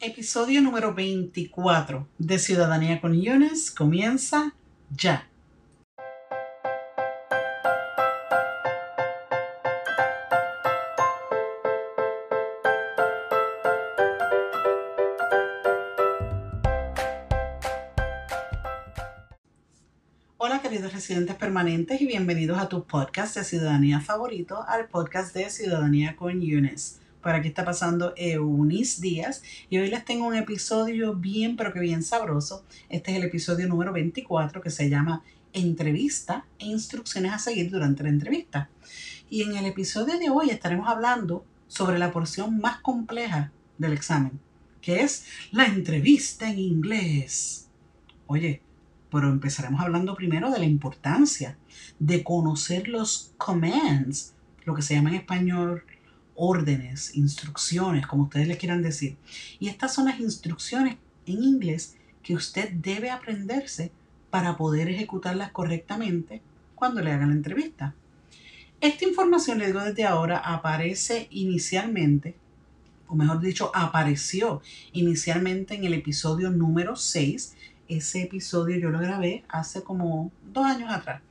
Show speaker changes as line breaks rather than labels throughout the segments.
Episodio número 24 de Ciudadanía con Yunes comienza ya. Hola queridos residentes permanentes y bienvenidos a tu podcast de ciudadanía favorito, al podcast de Ciudadanía con Yunes. Por aquí está pasando Eunice Díaz y hoy les tengo un episodio bien pero que bien sabroso. Este es el episodio número 24 que se llama Entrevista e instrucciones a seguir durante la entrevista. Y en el episodio de hoy estaremos hablando sobre la porción más compleja del examen, que es la entrevista en inglés. Oye, pero empezaremos hablando primero de la importancia de conocer los commands, lo que se llama en español órdenes, instrucciones, como ustedes le quieran decir. Y estas son las instrucciones en inglés que usted debe aprenderse para poder ejecutarlas correctamente cuando le hagan la entrevista. Esta información, le digo desde ahora, aparece inicialmente, o mejor dicho, apareció inicialmente en el episodio número 6 ese episodio yo lo grabé hace como dos años atrás.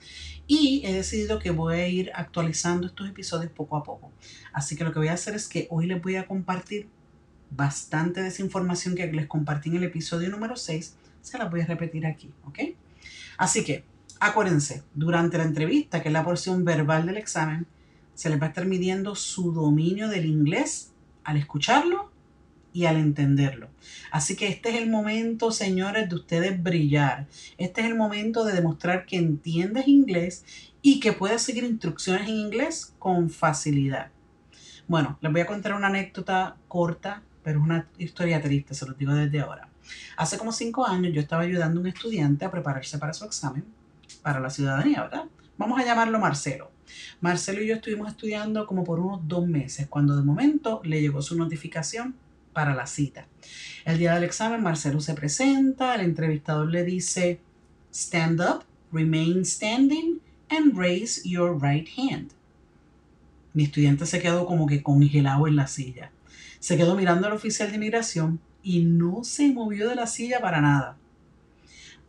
Y he decidido que voy a ir actualizando estos episodios poco a poco. Así que lo que voy a hacer es que hoy les voy a compartir bastante de esa información que les compartí en el episodio número 6. Se las voy a repetir aquí, ¿ok? Así que acuérdense, durante la entrevista, que es la porción verbal del examen, se les va a estar midiendo su dominio del inglés al escucharlo y al entenderlo. Así que este es el momento, señores, de ustedes brillar. Este es el momento de demostrar que entiendes inglés y que puedes seguir instrucciones en inglés con facilidad. Bueno, les voy a contar una anécdota corta, pero es una historia triste, se los digo desde ahora. Hace como cinco años yo estaba ayudando a un estudiante a prepararse para su examen, para la ciudadanía, ¿verdad? Vamos a llamarlo Marcelo. Marcelo y yo estuvimos estudiando como por unos dos meses, cuando de momento le llegó su notificación para la cita. El día del examen, Marcelo se presenta, el entrevistador le dice, stand up, remain standing, and raise your right hand. Mi estudiante se quedó como que congelado en la silla. Se quedó mirando al oficial de inmigración y no se movió de la silla para nada.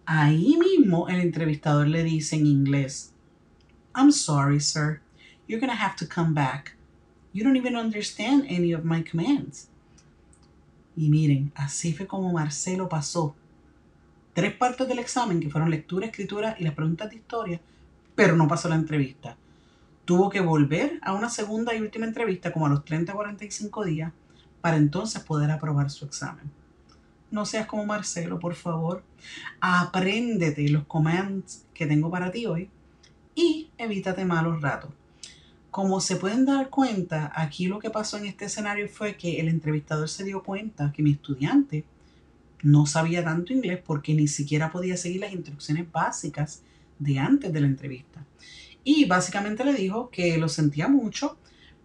Ahí mismo el entrevistador le dice en inglés, I'm sorry, sir. You're going to have to come back. You don't even understand any of my commands. Y miren, así fue como Marcelo pasó tres partes del examen, que fueron lectura, escritura y las preguntas de historia, pero no pasó la entrevista. Tuvo que volver a una segunda y última entrevista como a los 30 45 días para entonces poder aprobar su examen. No seas como Marcelo, por favor. Apréndete los commands que tengo para ti hoy y evítate malos ratos. Como se pueden dar cuenta, aquí lo que pasó en este escenario fue que el entrevistador se dio cuenta que mi estudiante no sabía tanto inglés porque ni siquiera podía seguir las instrucciones básicas de antes de la entrevista. Y básicamente le dijo que lo sentía mucho,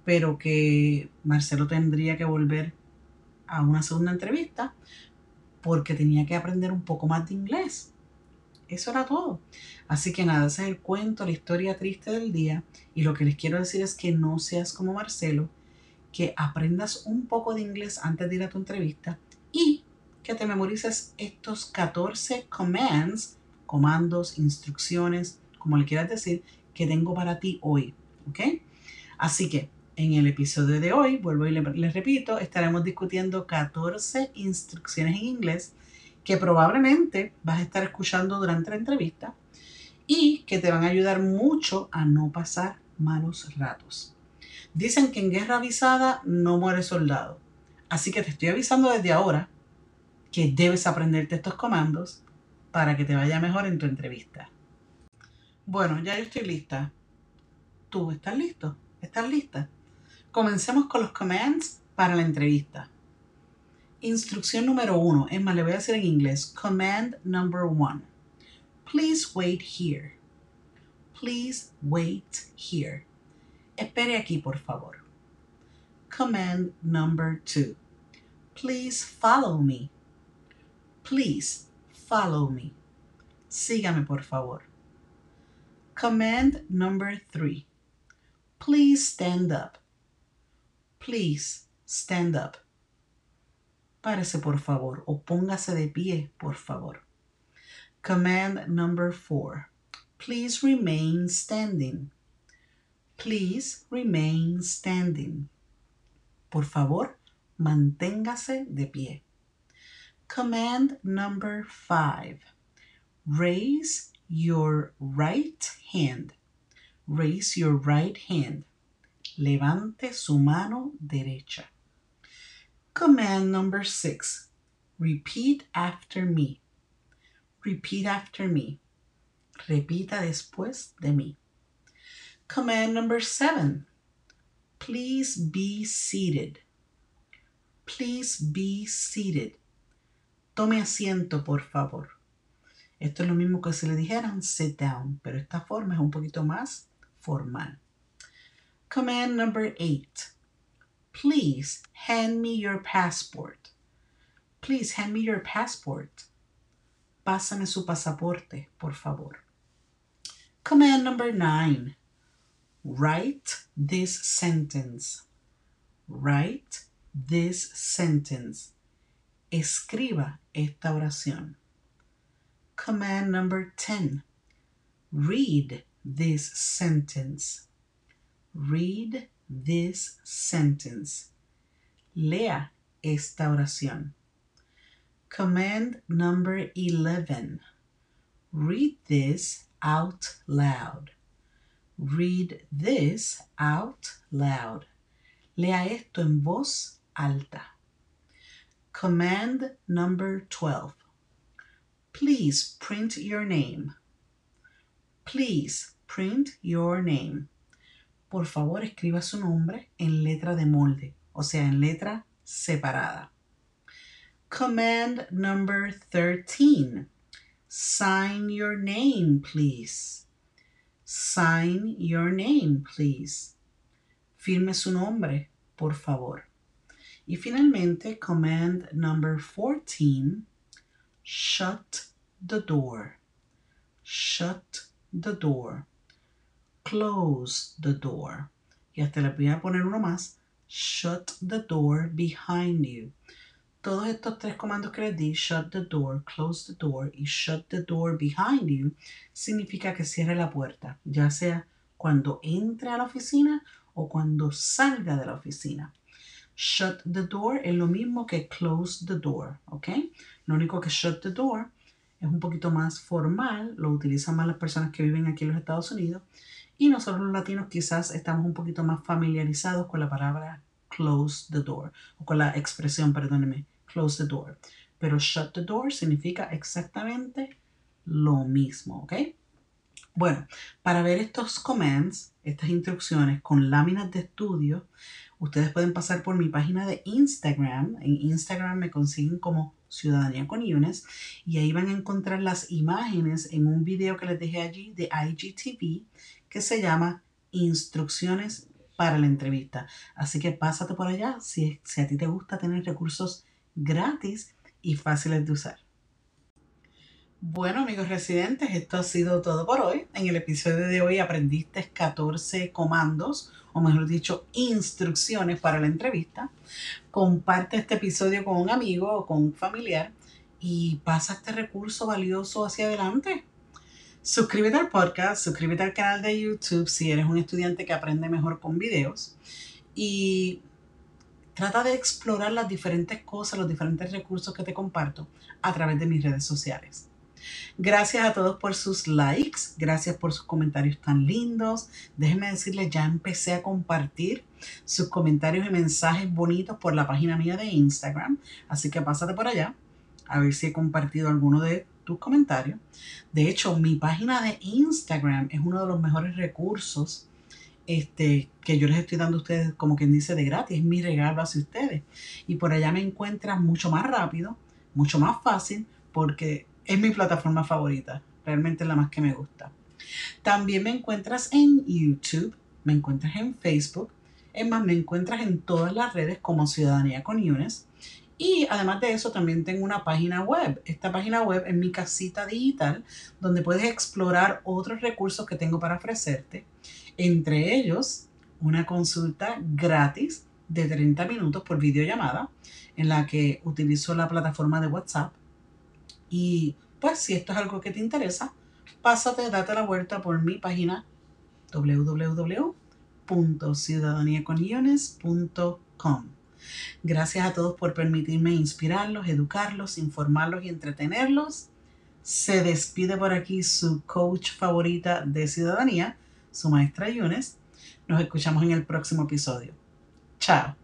pero que Marcelo tendría que volver a una segunda entrevista porque tenía que aprender un poco más de inglés. Eso era todo. Así que nada, ese es el cuento, la historia triste del día. Y lo que les quiero decir es que no seas como Marcelo, que aprendas un poco de inglés antes de ir a tu entrevista y que te memorices estos 14 commands, comandos, instrucciones, como le quieras decir, que tengo para ti hoy. ¿Ok? Así que en el episodio de hoy, vuelvo y les repito, estaremos discutiendo 14 instrucciones en inglés que probablemente vas a estar escuchando durante la entrevista y que te van a ayudar mucho a no pasar malos ratos. Dicen que en guerra avisada no muere soldado. Así que te estoy avisando desde ahora que debes aprenderte estos comandos para que te vaya mejor en tu entrevista. Bueno, ya yo estoy lista. ¿Tú estás listo? ¿Estás lista? Comencemos con los commands para la entrevista. Instrucción número uno. Es más, le voy a decir en inglés. Command number one. Please wait here. Please wait here. Espere aquí, por favor. Command number two. Please follow me. Please follow me. Sígame, por favor. Command number three. Please stand up. Please stand up. Párese, por favor, o póngase de pie, por favor. Command number four. Please remain standing. Please remain standing. Por favor, manténgase de pie. Command number five. Raise your right hand. Raise your right hand. Levante su mano derecha. Command number six. Repeat after me. Repeat after me. Repita después de mí. Command number seven. Please be seated. Please be seated. Tome asiento, por favor. Esto es lo mismo que si le dijeran sit down, pero esta forma es un poquito más formal. Command number eight. Please hand me your passport. Please hand me your passport. Pásame su pasaporte, por favor. Command number nine. Write this sentence. Write this sentence. Escriba esta oración. Command number 10. Read this sentence. Read this sentence. Lea esta oración. Command number 11. Read this out loud. Read this out loud. Lea esto en voz alta. Command number 12. Please print your name. Please print your name. Por favor, escriba su nombre en letra de molde, o sea, en letra separada. Command number 13. Sign your name, please. Sign your name, please. Firme su nombre, por favor. Y finalmente, command number 14. Shut the door. Shut the door. Close the door. Y hasta le voy a poner uno más. Shut the door behind you. Todos estos tres comandos que les di, shut the door, close the door y shut the door behind you, significa que cierre la puerta, ya sea cuando entre a la oficina o cuando salga de la oficina. Shut the door es lo mismo que close the door, ¿ok? Lo único que shut the door es un poquito más formal, lo utilizan más las personas que viven aquí en los Estados Unidos y nosotros los latinos quizás estamos un poquito más familiarizados con la palabra close the door o con la expresión, perdóneme, close the door. Pero shut the door significa exactamente lo mismo, ¿ok? Bueno, para ver estos commands, estas instrucciones con láminas de estudio, ustedes pueden pasar por mi página de Instagram. En Instagram me consiguen como Ciudadanía con Yunes y ahí van a encontrar las imágenes en un video que les dejé allí de IGTV que se llama Instrucciones para la entrevista. Así que pásate por allá si, si a ti te gusta tener recursos gratis y fáciles de usar. Bueno amigos residentes, esto ha sido todo por hoy. En el episodio de hoy aprendiste 14 comandos, o mejor dicho, instrucciones para la entrevista. Comparte este episodio con un amigo o con un familiar y pasa este recurso valioso hacia adelante. Suscríbete al podcast, suscríbete al canal de YouTube si eres un estudiante que aprende mejor con videos. Y trata de explorar las diferentes cosas, los diferentes recursos que te comparto a través de mis redes sociales. Gracias a todos por sus likes, gracias por sus comentarios tan lindos. Déjenme decirles, ya empecé a compartir sus comentarios y mensajes bonitos por la página mía de Instagram, así que pásate por allá a ver si he compartido alguno de tus comentarios. De hecho, mi página de Instagram es uno de los mejores recursos este, que yo les estoy dando a ustedes, como quien dice, de gratis. Es mi regalo hacia ustedes. Y por allá me encuentras mucho más rápido, mucho más fácil, porque es mi plataforma favorita. Realmente es la más que me gusta. También me encuentras en YouTube, me encuentras en Facebook. Es más, me encuentras en todas las redes como Ciudadanía con Yunes. Y además de eso, también tengo una página web. Esta página web es mi casita digital, donde puedes explorar otros recursos que tengo para ofrecerte. Entre ellos, una consulta gratis de 30 minutos por videollamada en la que utilizo la plataforma de WhatsApp. Y pues si esto es algo que te interesa, pásate, date la vuelta por mi página www.ciudadaniaconguiones.com. Gracias a todos por permitirme inspirarlos, educarlos, informarlos y entretenerlos. Se despide por aquí su coach favorita de ciudadanía, su maestra Yunes. Nos escuchamos en el próximo episodio. Chao.